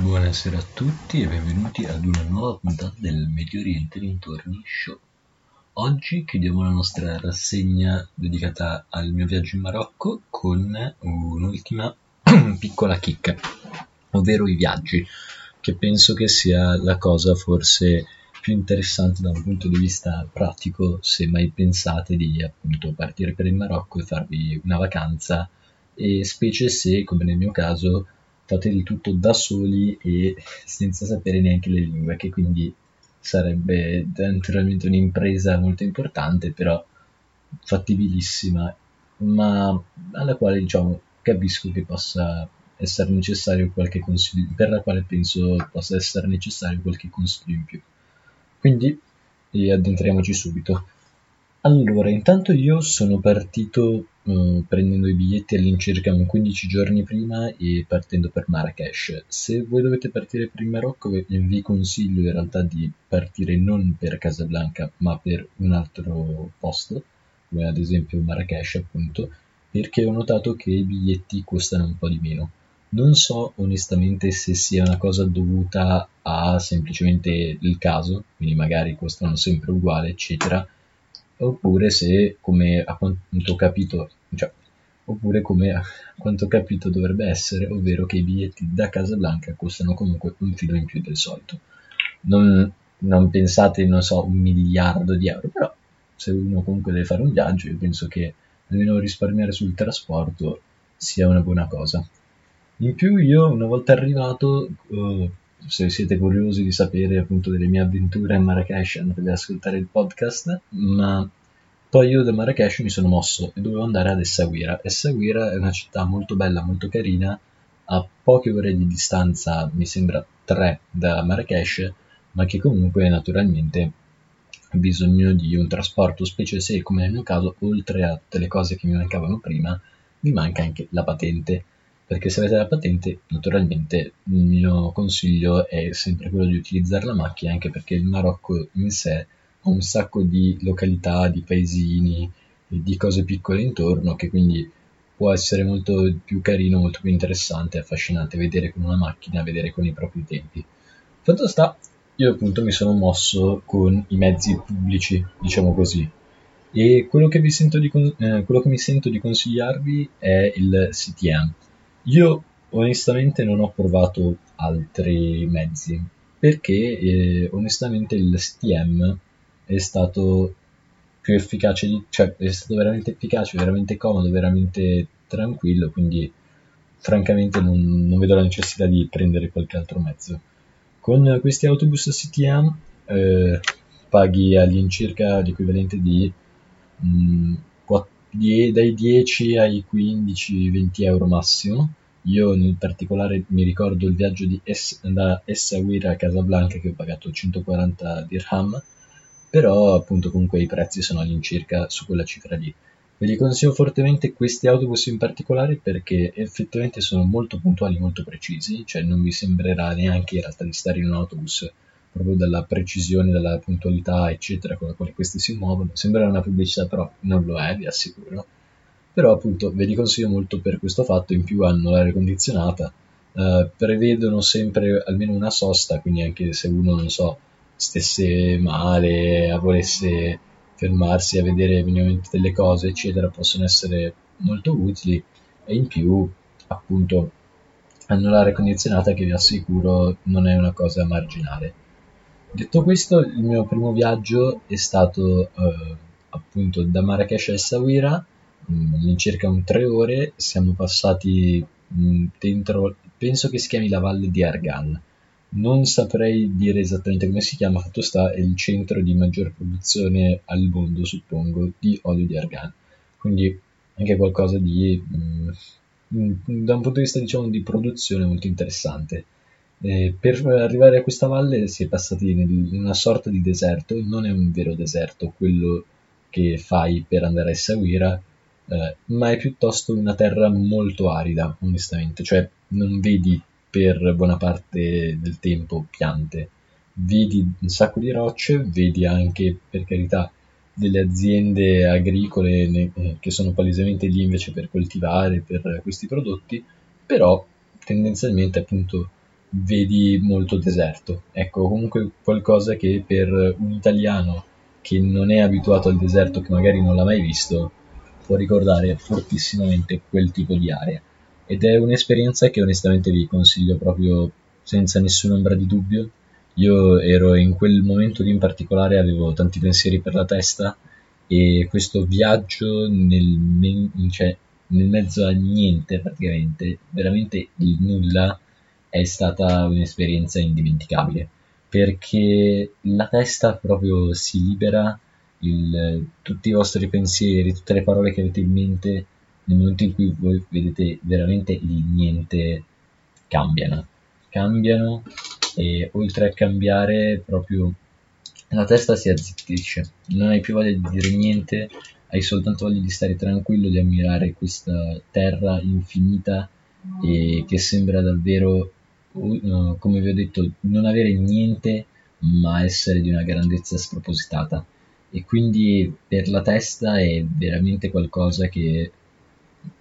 Buonasera a tutti e benvenuti ad una nuova puntata del Medio Oriente Dintorni Show. Oggi chiudiamo la nostra rassegna dedicata al mio viaggio in Marocco con un'ultima piccola chicca, ovvero i viaggi, che penso che sia la cosa forse più interessante da un punto di vista pratico se mai pensate di appunto partire per il Marocco e farvi una vacanza e specie se, come nel mio caso, fate di tutto da soli e senza sapere neanche le lingue, che quindi sarebbe naturalmente un'impresa molto importante, però fattibilissima, ma alla quale diciamo capisco che possa essere necessario qualche consiglio, per la quale penso possa essere necessario qualche consiglio in più. Quindi addentriamoci subito. Allora, intanto io sono partito uh, prendendo i biglietti all'incirca un 15 giorni prima e partendo per Marrakesh. Se voi dovete partire per il Marocco, vi consiglio in realtà di partire non per Casablanca, ma per un altro posto, come ad esempio Marrakesh, appunto, perché ho notato che i biglietti costano un po' di meno. Non so onestamente se sia una cosa dovuta a semplicemente il caso, quindi magari costano sempre uguale, eccetera oppure se come a quanto ho capito cioè, oppure come a quanto ho capito dovrebbe essere ovvero che i biglietti da Casablanca costano comunque un filo in più del solito. Non, non pensate non so un miliardo di euro però se uno comunque deve fare un viaggio io penso che almeno risparmiare sul trasporto sia una buona cosa. In più io una volta arrivato uh, se siete curiosi di sapere appunto delle mie avventure a Marrakesh andate ad ascoltare il podcast, ma poi io da Marrakesh mi sono mosso e dovevo andare ad Essaouira. Essaouira è una città molto bella, molto carina, a poche ore di distanza, mi sembra tre da Marrakesh, ma che comunque naturalmente ha bisogno di un trasporto, specie se come nel mio caso, oltre a tutte le cose che mi mancavano prima, mi manca anche la patente perché se avete la patente naturalmente il mio consiglio è sempre quello di utilizzare la macchina anche perché il Marocco in sé ha un sacco di località, di paesini, di cose piccole intorno che quindi può essere molto più carino, molto più interessante e affascinante vedere con una macchina, vedere con i propri tempi. Fatto sta, io appunto mi sono mosso con i mezzi pubblici, diciamo così, e quello che, di, eh, quello che mi sento di consigliarvi è il CTM, io onestamente non ho provato altri mezzi perché eh, onestamente il STM è stato più efficace, di, cioè è stato veramente efficace, veramente comodo, veramente tranquillo, quindi francamente non, non vedo la necessità di prendere qualche altro mezzo. Con questi autobus STM eh, paghi all'incirca l'equivalente di mh, mm, 4, die, dai 10 ai 15-20 euro massimo io in particolare mi ricordo il viaggio es- da Essaouira a Casablanca che ho pagato 140 dirham, però appunto comunque i prezzi sono all'incirca su quella cifra lì. Ve li consiglio fortemente questi autobus in particolare perché effettivamente sono molto puntuali, molto precisi, cioè non vi sembrerà neanche in realtà di stare in un autobus proprio dalla precisione, dalla puntualità, eccetera, con la quale questi si muovono. Sembra una pubblicità, però non lo è, vi assicuro però appunto ve li consiglio molto per questo fatto, in più hanno l'aria condizionata, eh, prevedono sempre almeno una sosta, quindi anche se uno, non so, stesse male, volesse fermarsi a vedere minimamente delle cose, eccetera, possono essere molto utili e in più appunto hanno l'aria condizionata che vi assicuro non è una cosa marginale. Detto questo, il mio primo viaggio è stato eh, appunto da Marrakesh a Essaouira, mm, in circa un tre ore, siamo passati mm, dentro, penso che si chiami la Valle di Argan. Non saprei dire esattamente come si chiama, fatto sta, è il centro di maggior produzione al mondo, suppongo, di olio di argan. Quindi anche qualcosa di, mm, da un punto di vista diciamo di produzione molto interessante. Eh, per arrivare a questa valle si è passati in una sorta di deserto, non è un vero deserto quello che fai per andare a Essaouira, eh, ma è piuttosto una terra molto arida, onestamente, cioè non vedi per buona parte del tempo piante, vedi un sacco di rocce, vedi anche, per carità, delle aziende agricole eh, che sono palesemente lì invece per coltivare per questi prodotti, però tendenzialmente appunto vedi molto deserto. Ecco, comunque qualcosa che per un italiano che non è abituato al deserto, che magari non l'ha mai visto, può ricordare fortissimamente quel tipo di area. Ed è un'esperienza che onestamente vi consiglio proprio senza nessuna di dubbio. Io ero in quel momento lì in particolare, avevo tanti pensieri per la testa e questo viaggio nel, cioè, nel mezzo a niente praticamente, veramente il nulla, è stata un'esperienza indimenticabile perché la testa proprio si libera, il, tutti i vostri pensieri, tutte le parole che avete in mente nel momento in cui voi vedete veramente il niente cambiano, cambiano e oltre a cambiare proprio la testa si azzittisce, non hai più voglia di dire niente, hai soltanto voglia di stare tranquillo, di ammirare questa terra infinita e che sembra davvero come vi ho detto, non avere niente ma essere di una grandezza spropositata e quindi per la testa è veramente qualcosa che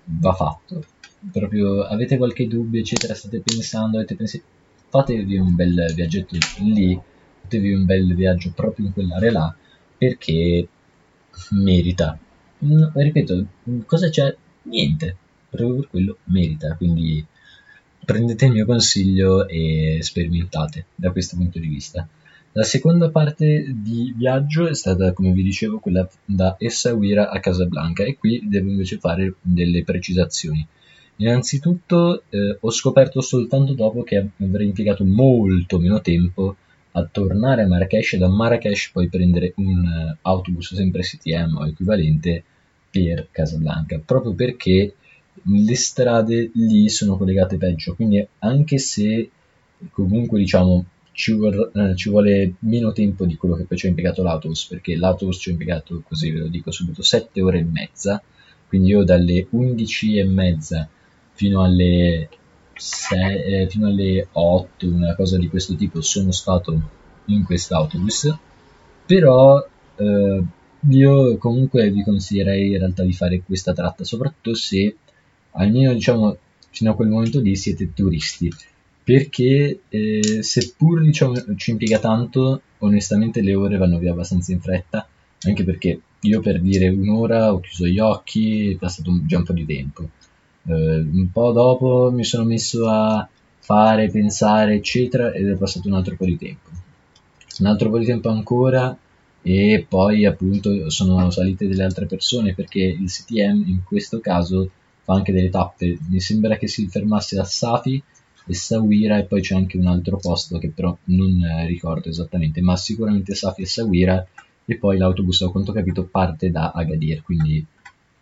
va fatto. Proprio avete qualche dubbio, eccetera, state pensando, pensato, fatevi un bel viaggetto lì, fatevi un bel viaggio proprio in quell'area là, perché merita. ripeto, cosa c'è? Niente, proprio per quello merita, quindi prendete il mio consiglio e sperimentate da questo punto di vista. La seconda parte di viaggio è stata, come vi dicevo, quella da Essaouira a Casablanca e qui devo invece fare delle precisazioni. Innanzitutto eh, ho scoperto soltanto dopo che avrei impiegato molto meno tempo a tornare a Marrakesh e da Marrakesh poi prendere un uh, autobus sempre CTM o equivalente per Casablanca, proprio perché le strade lì sono collegate peggio, quindi anche se comunque diciamo ci, vor- eh, ci, vuole meno tempo di quello che poi ci ha impiegato l'autobus, perché l'autobus ci ha impiegato, così ve lo dico subito, 7 ore e mezza, quindi io dalle 11 e mezza fino alle, 6, eh, fino alle 8, una cosa di questo tipo, sono stato in quest'autobus, però eh, io comunque vi consiglierei in realtà di fare questa tratta, soprattutto se almeno diciamo fino a quel momento lì siete turisti perché eh, seppur diciamo, ci impiega tanto onestamente le ore vanno via abbastanza in fretta anche perché io per dire un'ora ho chiuso gli occhi è passato già un po' di tempo eh, un po' dopo mi sono messo a fare, pensare eccetera ed è passato un altro po' di tempo un altro po' di tempo ancora e poi appunto sono salite delle altre persone perché il CTM in questo caso fa anche delle tappe. Mi sembra che si fermasse a Safi e Sawira e poi c'è anche un altro posto che però non eh, ricordo esattamente, ma sicuramente Safi e Sawira e poi l'autobus a quanto ho capito parte da Agadir, quindi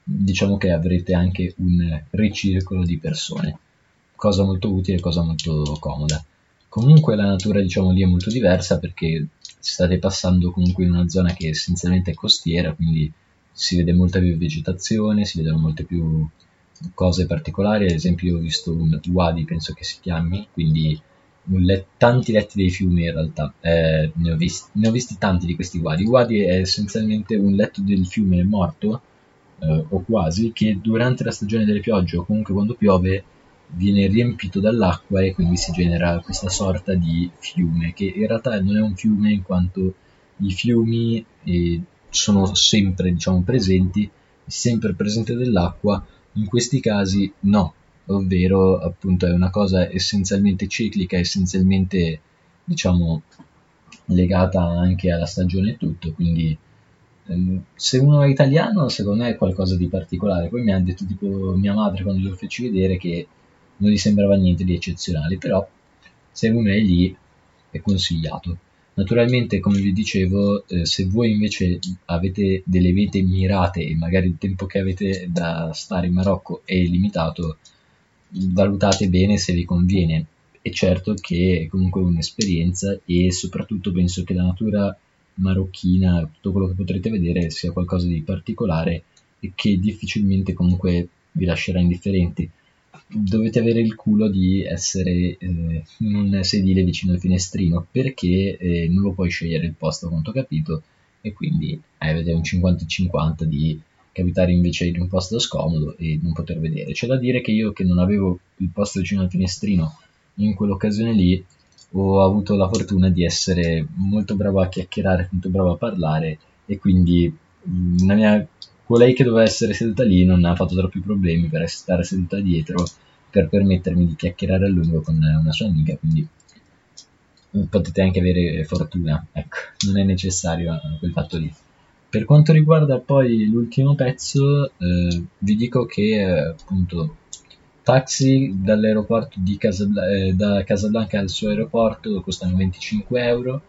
diciamo che avrete anche un ricircolo di persone, cosa molto utile, cosa molto comoda. Comunque la natura diciamo lì è molto diversa perché state passando comunque in una zona che essenzialmente è costiera, quindi si vede molta più vegetazione, si vedono molte più cose particolari, ad esempio io ho visto un wadi, penso che si chiami, quindi let- tanti letti dei fiumi in realtà, eh, ne, ho visti, ne, ho visti, tanti di questi wadi. Wadi è essenzialmente un letto del fiume morto, eh, o quasi, che durante la stagione delle piogge o comunque quando piove viene riempito dall'acqua e quindi si genera questa sorta di fiume, che in realtà non è un fiume in quanto i fiumi eh, sono sempre diciamo presenti, sempre presente dell'acqua, in questi casi no, ovvero appunto è una cosa essenzialmente ciclica, essenzialmente diciamo legata anche alla stagione e tutto, quindi ehm, se uno è italiano secondo me è qualcosa di particolare, poi mi ha detto tipo mia madre quando glielo feci vedere che non gli sembrava niente di eccezionale, però se uno è lì è consigliato. Naturalmente, come vi dicevo, eh, se voi invece avete delle mete mirate e magari il tempo che avete da stare in Marocco è limitato, valutate bene se vi conviene. È certo che è comunque un'esperienza e soprattutto penso che la natura marocchina, tutto quello che potrete vedere, sia qualcosa di particolare e che difficilmente comunque vi lascerà indifferenti dovete avere il culo di essere eh, in un sedile vicino al finestrino perché eh, non lo puoi scegliere il posto, quanto ho capito, e quindi avete un 50-50 di capitare invece in un posto scomodo e non poter vedere. C'è da dire che io che non avevo il posto vicino al finestrino in quell'occasione lì ho avuto la fortuna di essere molto bravo a chiacchierare, molto bravo a parlare e quindi la mia colei che doveva essere seduta lì non ha fatto troppi problemi per stare seduta dietro per permettermi di chiacchierare a lungo con una sua amica, quindi potete anche avere fortuna, ecco, non è necessario quel fatto lì. Per quanto riguarda poi l'ultimo pezzo, eh, vi dico che eh, appunto taxi dall'aeroporto di Casabla- eh, da Casablanca al suo aeroporto costano 25 euro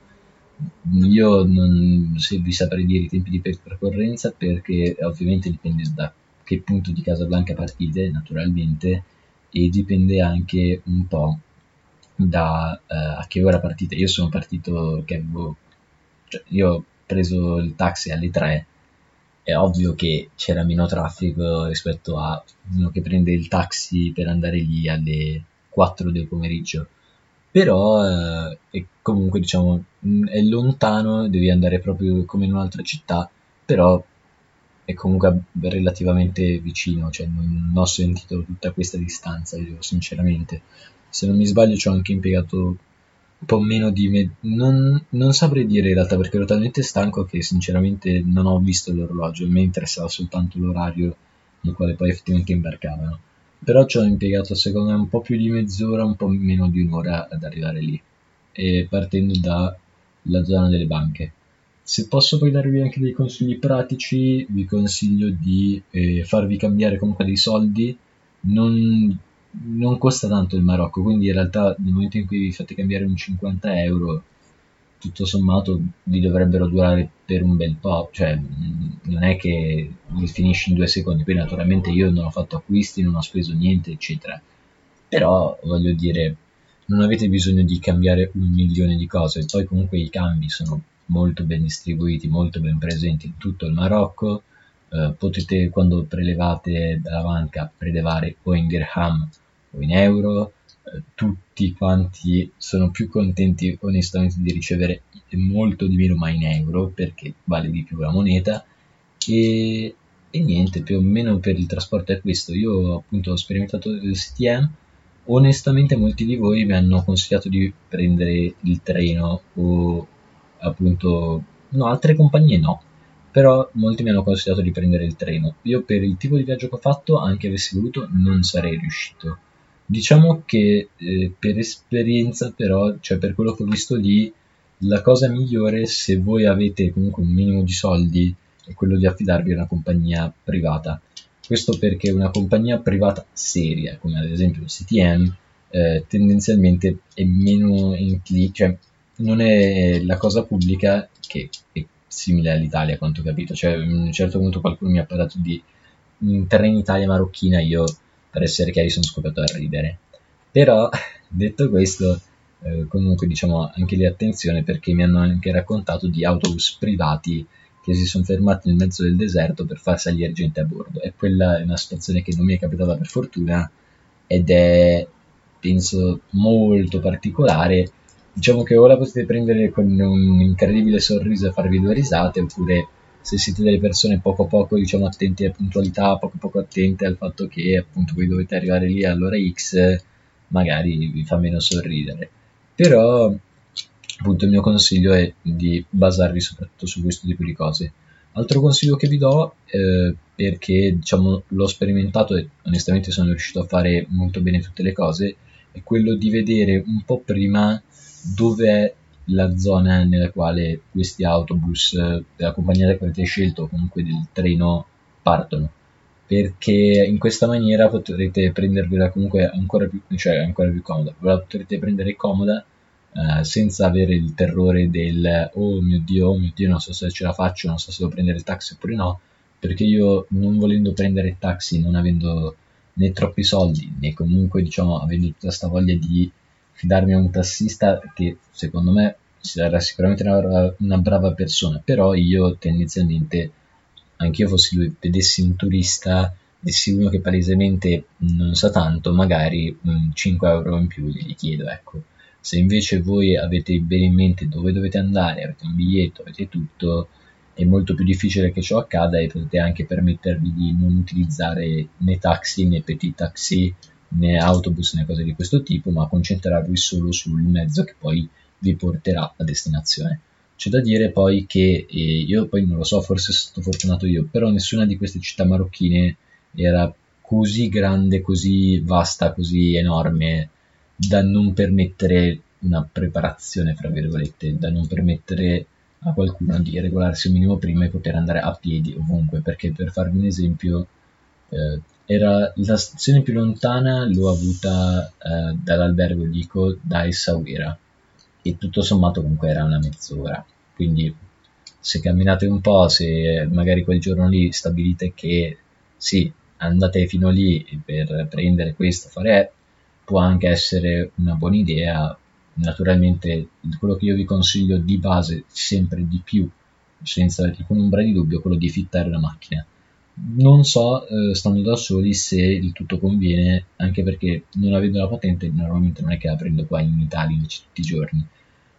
io non se vi saprei dire i tempi di percorrenza perché ovviamente dipende da che punto di Casablanca partite, naturalmente, e dipende anche un po' da uh, a che ora partite. Io sono partito che avevo, cioè, io ho preso il taxi alle 3, è ovvio che c'era meno traffico rispetto a uno che prende il taxi per andare lì alle 4 del pomeriggio però eh, è comunque diciamo mm, è lontano, devi andare proprio come in un'altra città, però è comunque relativamente vicino, cioè non, non ho sentito tutta questa distanza io sinceramente. Se non mi sbaglio ci ho anche impiegato un po' meno di me- non, non saprei dire in realtà perché ero talmente stanco che sinceramente non ho visto l'orologio, mi interessava soltanto l'orario nel quale poi effettivamente imbarcavano però ci ho impiegato secondo me un po' più di mezz'ora, un po' meno di un'ora ad arrivare lì, e partendo dalla zona delle banche. Se posso poi darvi anche dei consigli pratici, vi consiglio di eh, farvi cambiare comunque dei soldi, non, non costa tanto il Marocco, quindi in realtà nel momento in cui vi fate cambiare un 50 euro tutto sommato vi dovrebbero durare per un bel po', cioè non è che li finisci in due secondi, poi naturalmente io non ho fatto acquisti, non ho speso niente, eccetera, però voglio dire, non avete bisogno di cambiare un milione di cose, poi comunque i cambi sono molto ben distribuiti, molto ben presenti in tutto il Marocco, eh, potete quando prelevate dalla banca prelevare o in dirham o in euro, tutti quanti sono più contenti onestamente di ricevere molto di meno ma in euro perché vale di più la moneta. E, e niente più o meno per il trasporto è questo. Io appunto ho sperimentato il CTM onestamente molti di voi mi hanno consigliato di prendere il treno o appunto no altre compagnie no. Però molti mi hanno consigliato di prendere il treno. Io per il tipo di viaggio che ho fatto anche avessi voluto non sarei riuscito Diciamo che eh, per esperienza però, cioè per quello che ho visto lì, la cosa migliore se voi avete comunque un minimo di soldi è quello di affidarvi a una compagnia privata. Questo perché una compagnia privata seria, come ad esempio il CTM, eh, tendenzialmente è meno incline, cioè non è la cosa pubblica che è simile all'Italia, a quanto ho capito. Cioè, a un certo punto qualcuno mi ha parlato di Trenitalia marocchina, io per essere chiari sono scoppiato a ridere. Però, detto questo, eh, comunque diciamo anche lì attenzione perché mi hanno anche raccontato di autobus privati che si sono fermati nel mezzo del deserto per far salire gente a bordo e quella è una situazione che non mi è capitata per fortuna ed è penso molto particolare diciamo che o la potete prendere con un incredibile sorriso e farvi due risate oppure se siete delle persone poco poco diciamo attenti alla puntualità, poco poco attente al fatto che appunto voi dovete arrivare lì all'ora X, magari vi fa meno sorridere. Però appunto il mio consiglio è di basarvi soprattutto su questo tipo di cose. Altro consiglio che vi do, eh, perché diciamo, l'ho sperimentato e onestamente sono riuscito a fare molto bene tutte le cose, è quello di vedere un po' prima dove è la zona nella quale questi autobus della compagnia che avete scelto o comunque del treno partono. Perché in questa maniera potrete prendervela comunque ancora più, cioè ancora più comoda. La potrete prendere comoda eh, senza avere il terrore del oh mio dio, oh mio dio non so se ce la faccio non so se devo prendere il taxi oppure no perché io non volendo prendere il taxi non avendo né troppi soldi né comunque diciamo avendo tutta questa voglia di fidarmi a un tassista che secondo me sarà sicuramente una, una brava persona, però io tendenzialmente, anche io fossi lui, vedessi un turista, vedessi uno che palesemente non sa tanto, magari mh, 5 euro in più gli chiedo, ecco. Se invece voi avete bene in mente dove dovete andare, avete un biglietto, avete tutto, è molto più difficile che ciò accada e potete anche permettervi di non utilizzare né taxi né petit taxi né autobus né cose di questo tipo, ma concentrarvi solo sul mezzo che poi vi porterà a destinazione. C'è da dire poi che eh, io poi non lo so, forse sono stato fortunato io, però nessuna di queste città marocchine era così grande, così vasta, così enorme da non permettere una preparazione, fra virgolette, da non permettere a qualcuno di regolarsi un minimo prima e poter andare a piedi ovunque, perché per farvi un esempio, eh, era la stazione più lontana l'ho avuta eh, dall'albergo dico da Essaouira e tutto sommato comunque era una mezz'ora. Quindi se camminate un po' se magari quel giorno lì stabilite che sì andate fino lì per prendere questo fare può anche essere una buona idea. Naturalmente quello che io vi consiglio di base sempre di più senza alcun ombra di dubbio quello di fittare la macchina non so, eh, stando da soli, se il tutto conviene, anche perché non avendo la patente normalmente non è che la prendo qua in Italia invece tutti i giorni.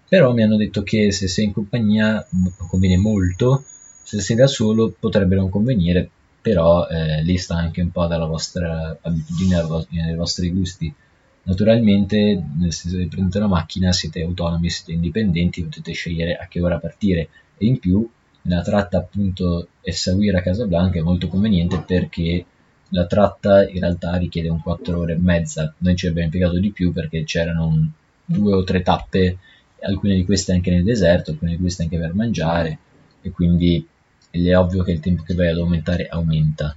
Però mi hanno detto che se sei in compagnia conviene molto, se sei da solo potrebbe non convenire, però eh, lì sta anche un po' dalla vostra abitudine, dai vostri gusti. Naturalmente, se prendete una macchina siete autonomi, siete indipendenti, potete scegliere a che ora partire e in più la tratta appunto Essaouira Casablanca è molto conveniente perché la tratta in realtà richiede un 4 ore e mezza. Noi ci abbiamo impiegato di più perché c'erano due o tre tappe alcune di queste anche nel deserto alcune di queste anche per mangiare e quindi è ovvio che il tempo che vai ad aumentare aumenta.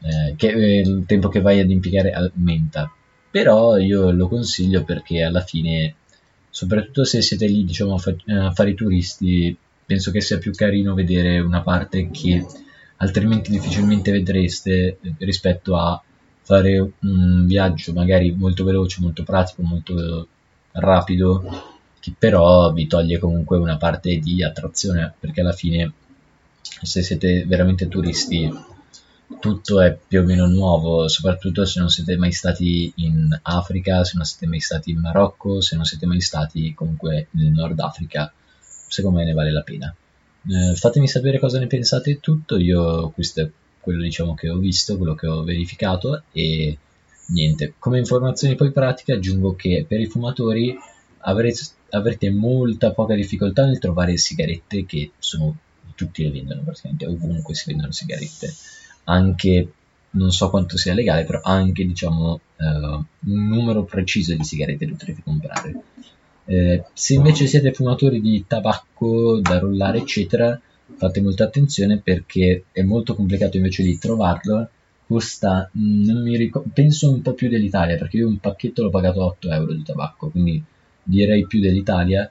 Eh, che eh, il tempo che vai ad impiegare aumenta. Però io lo consiglio perché alla fine soprattutto se siete lì diciamo a fare i turisti penso che sia più carino vedere una parte che altrimenti difficilmente vedreste rispetto a fare un viaggio magari molto veloce, molto pratico, molto rapido, che però vi toglie comunque una parte di attrazione, perché alla fine se siete veramente turisti tutto è più o meno nuovo, soprattutto se non siete mai stati in Africa, se non siete mai stati in Marocco, se non siete mai stati comunque nel Nord Africa secondo me ne vale la pena. Eh, fatemi sapere cosa ne pensate tutto, io questo è quello diciamo che ho visto, quello che ho verificato e niente. Come informazioni poi pratiche aggiungo che per i fumatori avrete, avrete molta poca difficoltà nel trovare sigarette che sono tutti le vendono praticamente ovunque si vendono sigarette anche non so quanto sia legale però anche diciamo uh, un numero preciso di sigarette potrete comprare eh, se invece siete fumatori di tabacco da rollare, eccetera, fate molta attenzione perché è molto complicato invece di trovarlo. Costa, ricordo, penso un po' più dell'Italia perché io un pacchetto l'ho pagato 8 euro di tabacco, quindi direi più dell'Italia.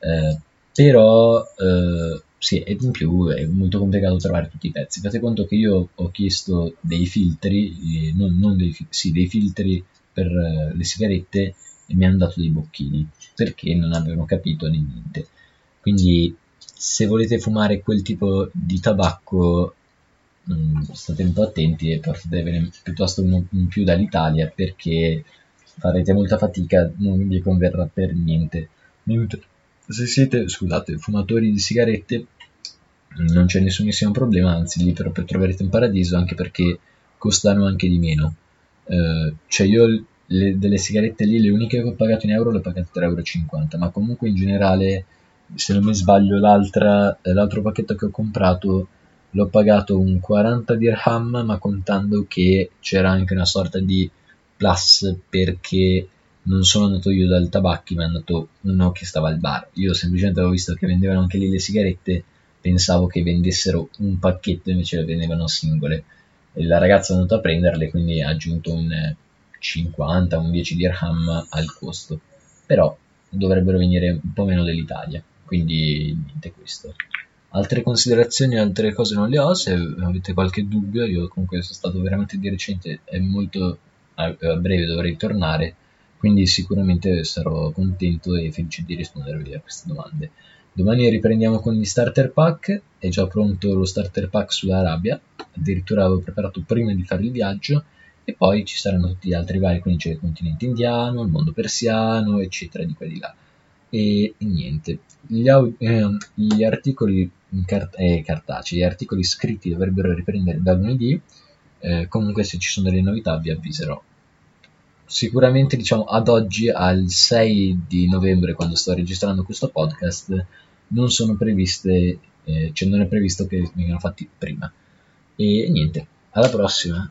Eh, però eh, sì, e in più è molto complicato trovare tutti i pezzi. Fate conto che io ho chiesto dei filtri, eh, non, non dei, sì, dei filtri per eh, le sigarette e mi hanno dato dei bocchini perché non avevano capito niente. Quindi se volete fumare quel tipo di tabacco mh, mm, state un po' attenti e portatevene piuttosto uno in più dall'Italia perché farete molta fatica, non vi converrà per niente. Se siete, scusate, fumatori di sigarette non c'è nessunissimo problema, anzi lì proprio troverete un paradiso anche perché costano anche di meno. Uh, cioè io le, delle sigarette lì, le uniche che ho pagato in euro le ho pagate 3,50 euro, ma comunque in generale, se non mi sbaglio, l'altro pacchetto che ho comprato l'ho pagato un 40 dirham, ma contando che c'era anche una sorta di plus perché non sono andato io dal tabacchi, ma è andato uno che stava al bar. Io semplicemente avevo visto che vendevano anche lì le sigarette, pensavo che vendessero un pacchetto, invece le vendevano singole. E la ragazza è andata a prenderle, quindi ha aggiunto un 50, un 10 dirham al costo. Però dovrebbero venire un po' meno dell'Italia, quindi niente questo. Altre considerazioni, altre cose non le ho, se avete qualche dubbio, io comunque sono stato veramente di recente e molto a, breve dovrei tornare quindi sicuramente sarò contento e felice di rispondervi a queste domande. Domani riprendiamo con gli starter pack, è già pronto lo starter pack sull'Arabia, addirittura l'avevo preparato prima di fare il viaggio e poi ci saranno tutti gli altri vari, quindi c'è il continente indiano, il mondo persiano, eccetera, di quelli là. E, e niente, gli, eh, gli articoli cart- eh, cartacei, gli articoli scritti dovrebbero riprendere da lunedì, eh, comunque se ci sono delle novità vi avviserò. Sicuramente diciamo ad oggi al 6 di novembre quando sto registrando questo podcast non sono previste eh, cioè non è previsto che vengano fatti prima. E niente alla prossima